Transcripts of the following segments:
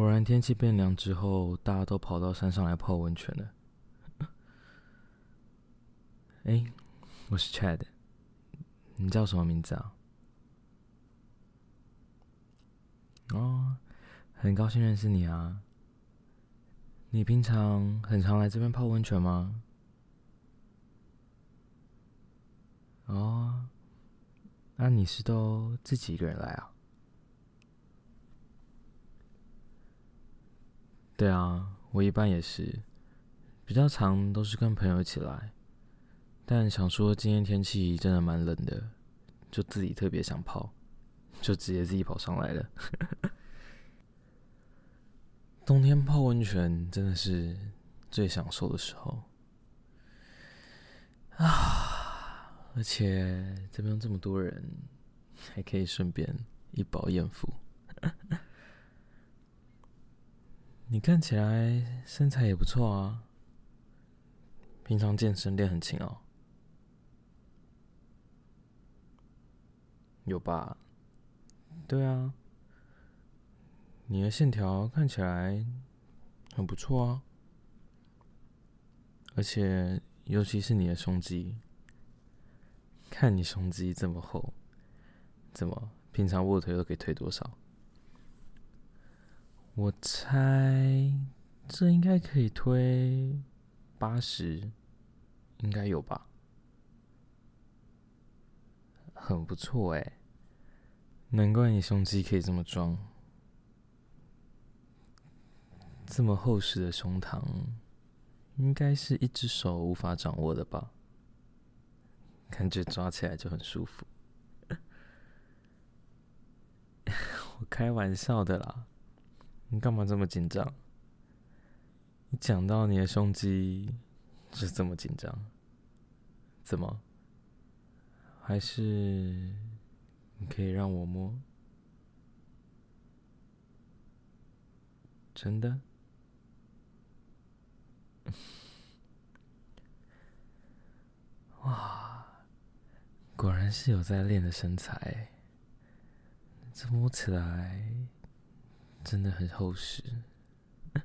果然，天气变凉之后，大家都跑到山上来泡温泉了。哎，我是 Chad，你叫什么名字啊？哦，很高兴认识你啊。你平常很常来这边泡温泉吗？哦，那你是都自己一个人来啊？对啊，我一般也是，比较常都是跟朋友一起来，但想说今天天气真的蛮冷的，就自己特别想泡，就直接自己跑上来了。冬天泡温泉真的是最享受的时候啊！而且这边这么多人，还可以顺便一饱眼福。你看起来身材也不错啊，平常健身练很勤哦。有吧？对啊，你的线条看起来很不错啊，而且尤其是你的胸肌，看你胸肌这么厚，怎么平常卧推都可以推多少？我猜这应该可以推八十，应该有吧？很不错哎，难怪你胸肌可以这么壮，这么厚实的胸膛，应该是一只手无法掌握的吧？感觉抓起来就很舒服。我开玩笑的啦。你干嘛这么紧张？你讲到你的胸肌就这么紧张？怎么？还是你可以让我摸？真的？哇，果然是有在练的身材，这摸起来。真的很厚实。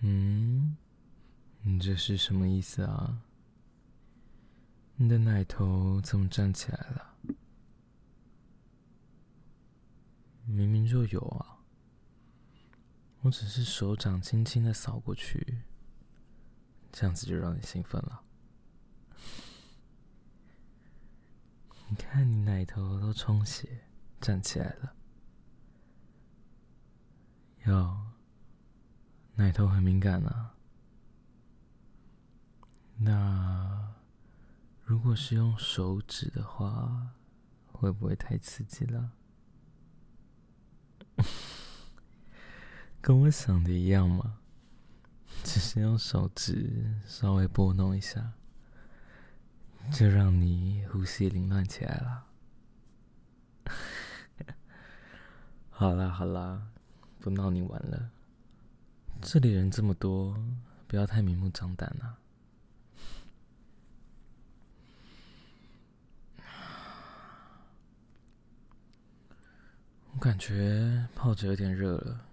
嗯，你这是什么意思啊？你的奶头怎么站起来了？明明就有啊，我只是手掌轻轻的扫过去，这样子就让你兴奋了。你看你奶头都充血。站起来了，哟，奶头很敏感啊。那如果是用手指的话，会不会太刺激了？跟我想的一样嘛？只是用手指稍微拨弄一下，就让你呼吸凌乱起来了。好啦好啦，不闹你玩了。这里人这么多，不要太明目张胆啊。我感觉泡着有点热了，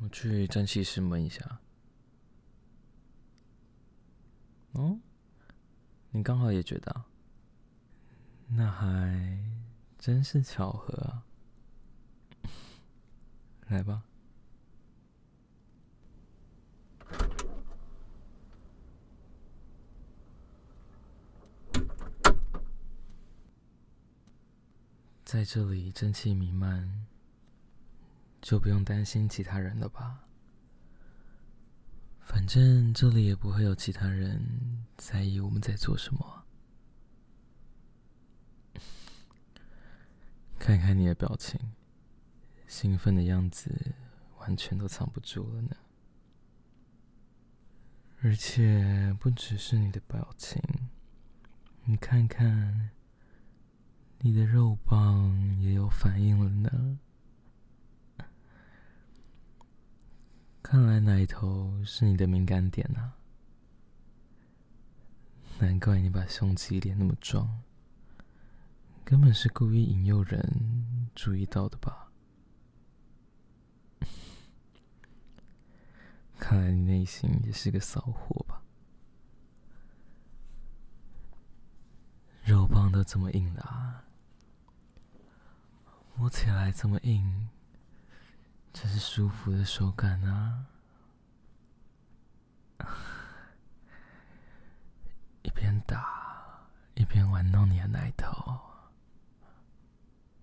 我去蒸汽室闷一下。哦，你刚好也觉得，那还真是巧合啊。来吧。在这里蒸汽弥漫，就不用担心其他人了吧？反正这里也不会有其他人在意我们在做什么。看看你的表情，兴奋的样子完全都藏不住了呢。而且不只是你的表情，你看看，你的肉棒也有反应了呢。看来奶头是你的敏感点啊，难怪你把胸肌练那么壮。根本是故意引诱人注意到的吧？看来你内心也是个骚货吧？肉棒都这么硬了啊，摸起来这么硬，真是舒服的手感啊！一边打一边玩弄你的奶头。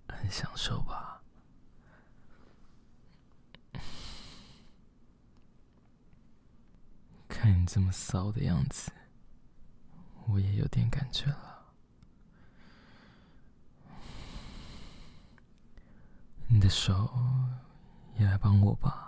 很享受吧？看你这么骚的样子，我也有点感觉了。你的手也来帮我吧。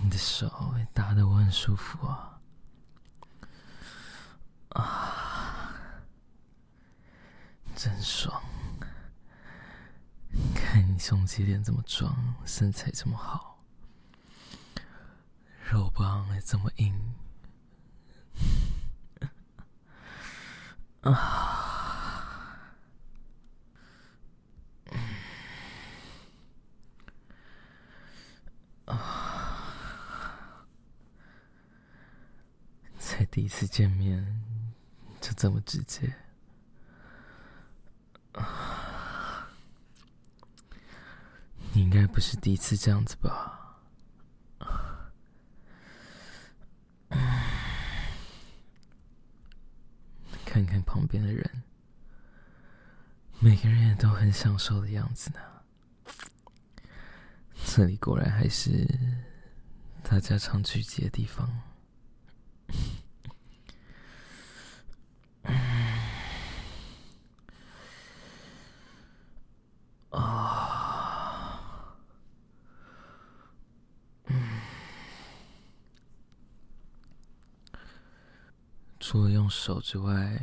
你的手打得我很舒服！啊，真爽！看你胸肌练这么壮，身材这么好，肉棒也这么硬，啊！啊！才第一次见面就这么直接，你应该不是第一次这样子吧？看看旁边的人，每个人也都很享受的样子呢。这里果然还是大家常聚集的地方。除了用手之外，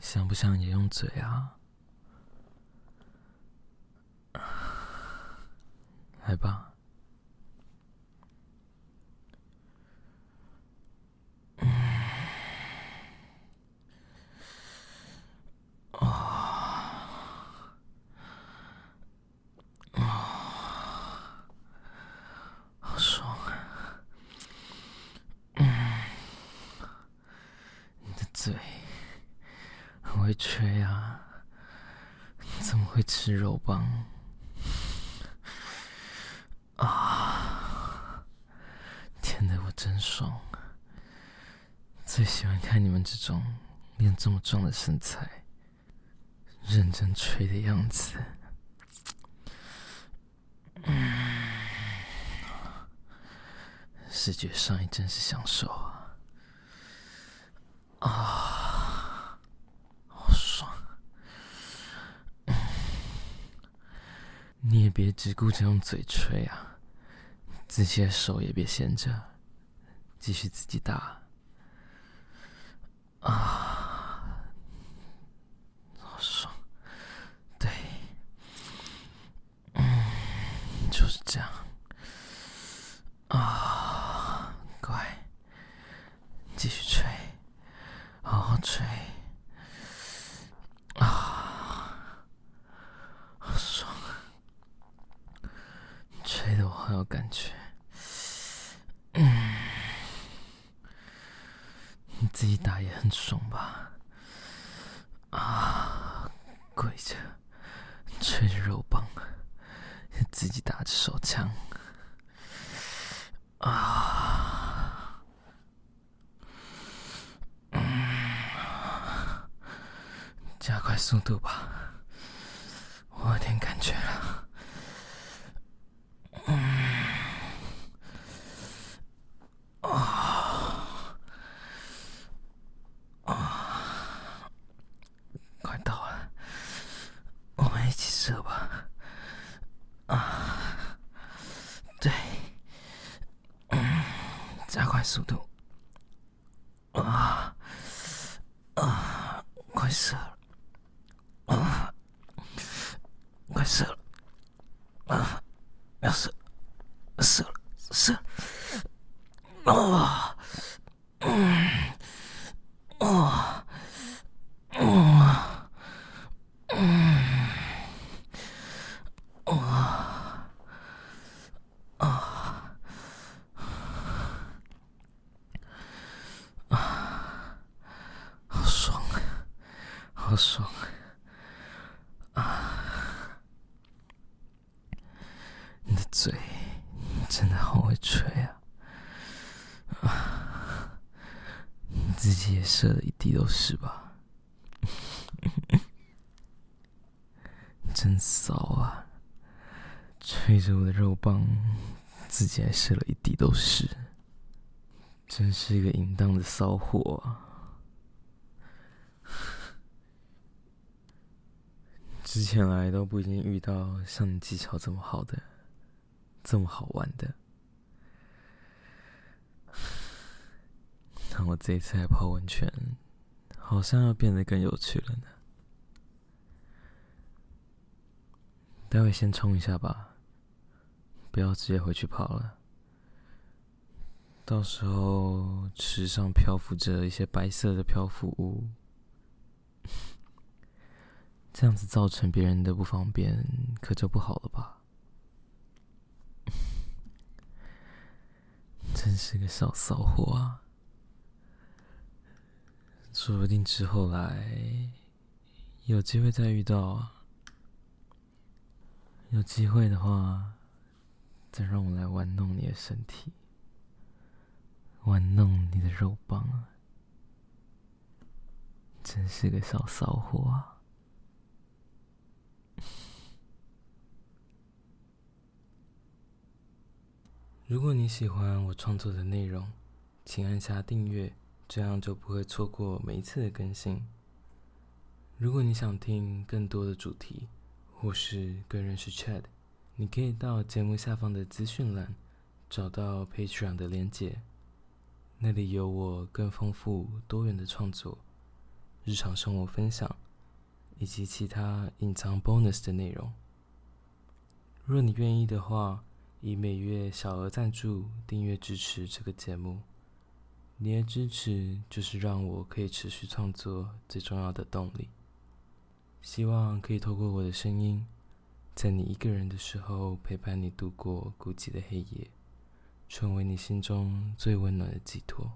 想不想也用嘴啊？来吧。嘴很会吹啊！怎么会吃肉棒？啊！舔得我真爽！最喜欢看你们这种练这么壮的身材，认真吹的样子。嗯，视觉上也真是享受啊！好爽！你也别只顾着用嘴吹啊，自己的手也别闲着，继续自己打。啊，好爽！对，嗯，就是这样。啊，乖，继续吹。好好吹啊，好爽！很有感觉。嗯，你自己打也很爽吧？啊，跪着，吹着肉棒，自己打着手枪，啊，加快速度吧，我有点感觉了，嗯，啊，啊，快到了，我们一起射吧。加快速度！啊啊！快射了！啊！快射了！啊！要射！射了！射！啊！嗯！啊！啊！嗯！啊！好爽啊！你的嘴真的好会吹啊！啊，你自己也射了一地都是吧？真骚啊！吹着我的肉棒，自己还射了一地都是，真是一个淫荡的骚货啊！之前来都不一定遇到像你技巧这么好的，这么好玩的。那我这一次来泡温泉，好像要变得更有趣了呢。待会先冲一下吧，不要直接回去泡了。到时候池上漂浮着一些白色的漂浮物。这样子造成别人的不方便，可就不好了吧？真是个小骚货啊！说不定之后来有机会再遇到啊。有机会的话，再让我来玩弄你的身体，玩弄你的肉棒啊！真是个小骚货啊！如果你喜欢我创作的内容，请按下订阅，这样就不会错过每一次的更新。如果你想听更多的主题，或是更认识 Chad，你可以到节目下方的资讯栏找到 Patreon 的连结，那里有我更丰富多元的创作、日常生活分享以及其他隐藏 bonus 的内容。若你愿意的话，以每月小额赞助订阅支持这个节目，你的支持就是让我可以持续创作最重要的动力。希望可以透过我的声音，在你一个人的时候陪伴你度过孤寂的黑夜，成为你心中最温暖的寄托。